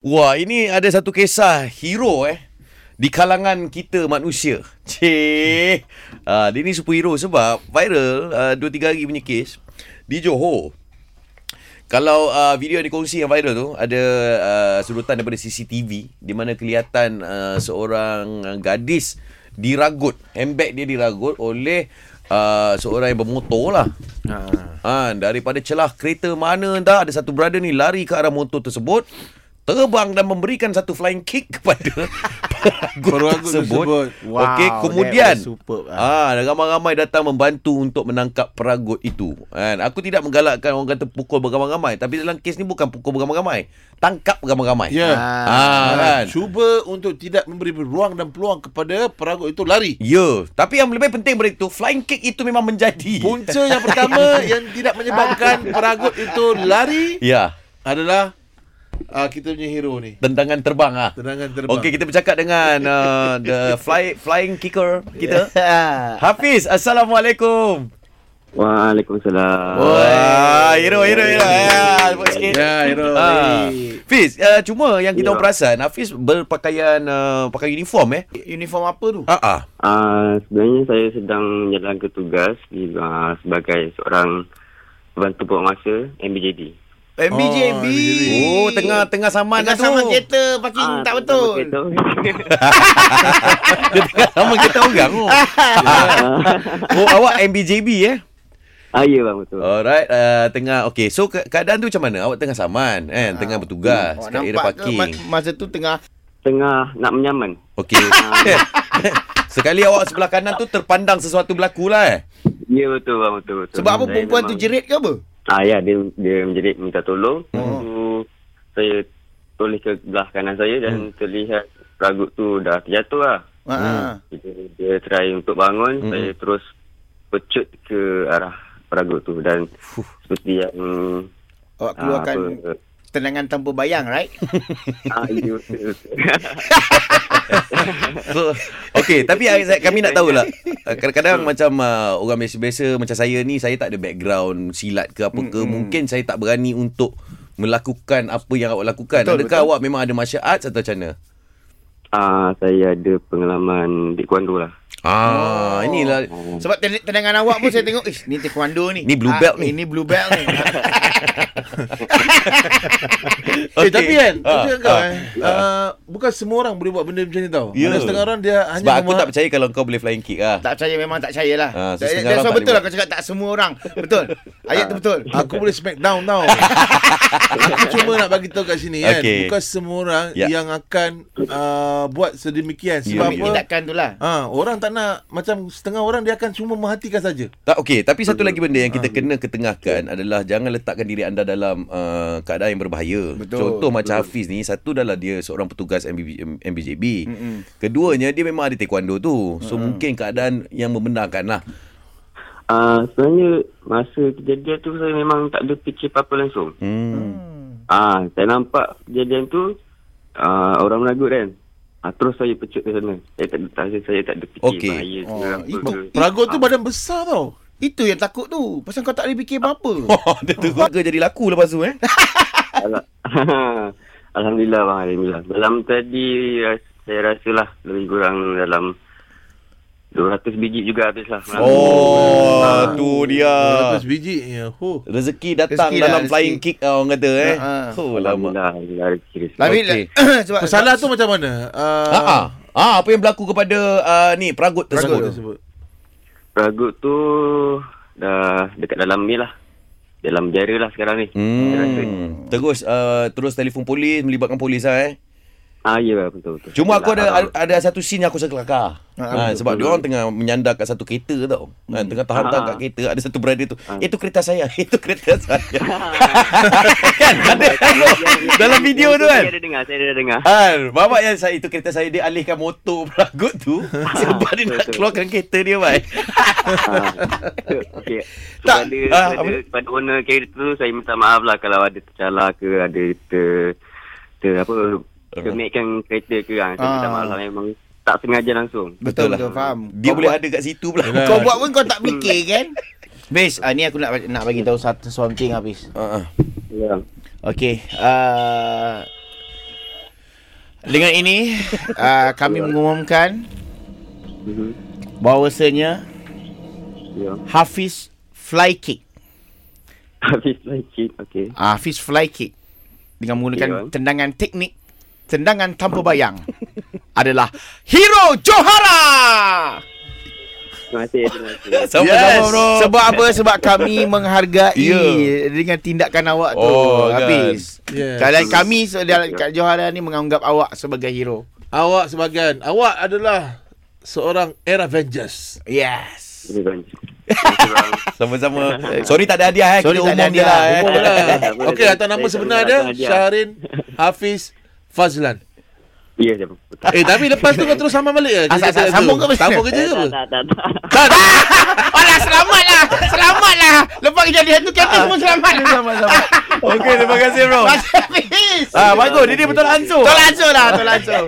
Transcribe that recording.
Wah, ini ada satu kisah hero eh di kalangan kita manusia. Cih. Uh, dia ni superhero sebab viral uh, 2 3 hari punya kes di Johor. Kalau uh, video yang dikongsi yang viral tu ada uh, sudutan daripada CCTV di mana kelihatan uh, seorang gadis diragut, handbag dia diragut oleh uh, seorang yang bermotor lah. Ha. ha. daripada celah kereta mana entah ada satu brother ni lari ke arah motor tersebut terbang dan memberikan satu flying kick kepada peragut tersebut. tersebut. Wow, Okey, kemudian ah ha, ramai-ramai datang membantu untuk menangkap peragut itu. Kan? Aku tidak menggalakkan orang kata pukul beramai-ramai, tapi dalam kes ni bukan pukul beramai-ramai. Tangkap beramai-ramai. Ya. Yeah. Ah, kan? Cuba untuk tidak memberi ruang dan peluang kepada peragut itu lari. Ya, tapi yang lebih penting dari itu, flying kick itu memang menjadi. Punca yang pertama yang tidak menyebabkan peragut itu lari. Ya. Adalah uh, kita punya hero ni. Tendangan terbang ah. Tendangan terbang. Okey, kita bercakap dengan uh, the fly flying kicker kita. Hafiz, assalamualaikum. Waalaikumsalam. Wah, hero hero hero. Ya, buat sikit. Ya, hero. Ah. Fiz, uh, cuma yang kita ya. perasan Hafiz berpakaian uh, pakai uniform eh. Uniform apa tu? Ah ah. Uh, sebenarnya saya sedang menjalankan tugas di uh, sebagai seorang bantu buat masa MBJD. MBJB. Oh, oh tengah tengah saman tengah tu. Tengah saman kereta parking ah, tak betul. Dia tengah saman kereta orang. Oh. oh, awak MBJB eh? Ah, ya bang, betul. Alright, uh, tengah, okay. So, ke- keadaan tu macam mana? Awak tengah saman, kan? Tengah ah. bertugas oh, kat area parking. Ke, masa tu tengah... Tengah nak menyaman. Okay. Sekali awak sebelah kanan tu terpandang sesuatu berlaku lah eh? Ya, betul bang, betul. betul. Sebab apa perempuan tu jerit ke apa? Ah ya dia dia menjadi minta tolong. Hmm. Tu saya toleh ke belah kanan saya dan hmm. terlihat ragut tu dah terjatuh lah. Hmm. Dia, dia try untuk bangun, hmm. saya terus pecut ke arah peragut tu dan Fuh. seperti yang awak keluarkan apa, tendangan tanpa bayang, right? ah, so, okay, tapi kami nak tahu lah. Kadang-kadang macam uh, orang biasa-biasa macam saya ni, saya tak ada background silat ke apa ke. Hmm, Mungkin saya tak berani untuk melakukan apa yang awak lakukan. Betul, Adakah betul. awak memang ada martial arts atau macam mana? Ah, saya ada pengalaman di taekwondo lah. Ah, oh. inilah sebab tendangan awak pun saya tengok, ish, ni taekwondo ni. Ni blue belt ah, ni. Ini blue belt ni. okay. Eh, tapi kan, ha, ha, kau, eh, ha. Uh, bukan semua orang boleh buat benda macam ni tau. Yeah. Ada setengah orang dia hanya Sebab aku tak percaya kalau kau boleh flying kick lah. Tak percaya memang tak percaya lah. Ha, so That's why betul lah kau cakap tak semua orang. Betul. Ayat tu betul. Aku boleh smack down tau. aku cuma nak bagi tahu kat sini kan. Okay. Bukan semua orang yeah. yang akan uh, buat sedemikian. Sebab yeah, apa? Tindakan tu lah. Ha, orang tak nak, macam setengah orang dia akan cuma merhatikan saja. Tak, okay. Tapi satu lagi benda yang kita ha. kena ketengahkan adalah jangan letakkan diri anda dalam uh, keadaan yang berbahaya. Betul. Contoh macam Hafiz ni, satu adalah dia seorang petugas MB, MBJB. Mm-hmm. Keduanya, dia memang ada taekwondo tu. So, mm-hmm. mungkin keadaan yang membenarkan lah. Uh, sebenarnya, masa kejadian tu, saya memang tak ada fikir apa-apa langsung. Hmm. Ah, uh, saya nampak kejadian tu, uh, orang menagut kan. Uh, terus saya pecut ke sana. Saya tak, saya, saya tak ada fikir okay. bahaya. Oh, itu, peragut tu badan besar tau. Itu yang takut tu. Pasal kau tak boleh fikir apa-apa. Oh, dia tu jadi laku lepas tu eh. Alhamdulillah bang. Alhamdulillah. Dalam tadi saya rasa lah lebih kurang dalam 200 biji juga habis lah. Oh, ha. tu dia. 200 biji. Ya. Huh. Rezeki datang rezeki dalam lah, flying rezeki. kick orang kata eh. Ha. Oh, lama. Alhamdulillah. Tapi okay. Masalah tu macam mana? Uh, ha, ha. ha. apa yang berlaku kepada uh, ni peragut tersebut? Peragut tersebut. Peragut tu dah dekat dalam ni lah. Dalam jara lah sekarang ni. Hmm. Terus uh, terus telefon polis, melibatkan polis lah eh. Ah ya betul betul. Cuma aku ada ada satu scene yang aku sekelakar. Ha, ha, sebab dia orang tengah menyandar kat satu kereta tau. Ha, tengah tahan-tahan kat kereta ada satu brother tu. Ha. Itu kereta saya, itu kereta saya. kan? Ada dalam video tu kan. Saya ada dengar, saya ada dengar. Ha, bapak yang saya itu kereta saya dia alihkan motor pelagut tu sebab dia nak keluarkan kereta dia baik. Okey. Tak pada, pada owner kereta tu saya minta maaf lah kalau ada tercalar ke ada ter, ter apa Kenaikkan kereta ke kan. Saya ah. malam memang tak sengaja langsung. Betul, betul lah. faham. Dia kau boleh buat, ada kat situ pula. Kau buat pun kau tak fikir kan? Bis, uh, ni aku nak nak bagi tahu satu something habis. Uh-uh. Ya. Okay. Uh, Dengan ini uh, kami mengumumkan mm-hmm. bahawasanya yeah. Hafiz fly kick. Hafiz fly kick, okey. Uh, Hafiz fly kick dengan menggunakan okay, tendangan teknik, tendangan tanpa bayang adalah Hero Johara. Terima kasih, terima kasih. Sama-sama bro. Sebab apa? Sebab kami menghargai yeah. dengan tindakan awak tu. Oh, habis. Kan. Yeah. Kalian kami kat Johara ni menganggap awak sebagai hero. Awak sebagai awak adalah seorang era Avengers. Yes. Sama-sama. Sorry tak ada hadiah eh. Sorry Kita tak ada hadiah. Lah, eh. Okey, atas nama sebenar dia Syahrin Hafiz Fazlan. Ya, yeah, Eh, tapi lepas tu kau terus sama balik ke? Asal, asal, sambung ke macam Sambung kerja ke? Tak, tak, tak. Tak, tak. Alah, selamatlah. Selamatlah. Lepas kejadian tu, kita semua selamat. Selamat-selamat. Okey, terima kasih, bro. Terima kasih. Ah, bagus. Dia betul langsung. Betul langsung lah, betul langsung.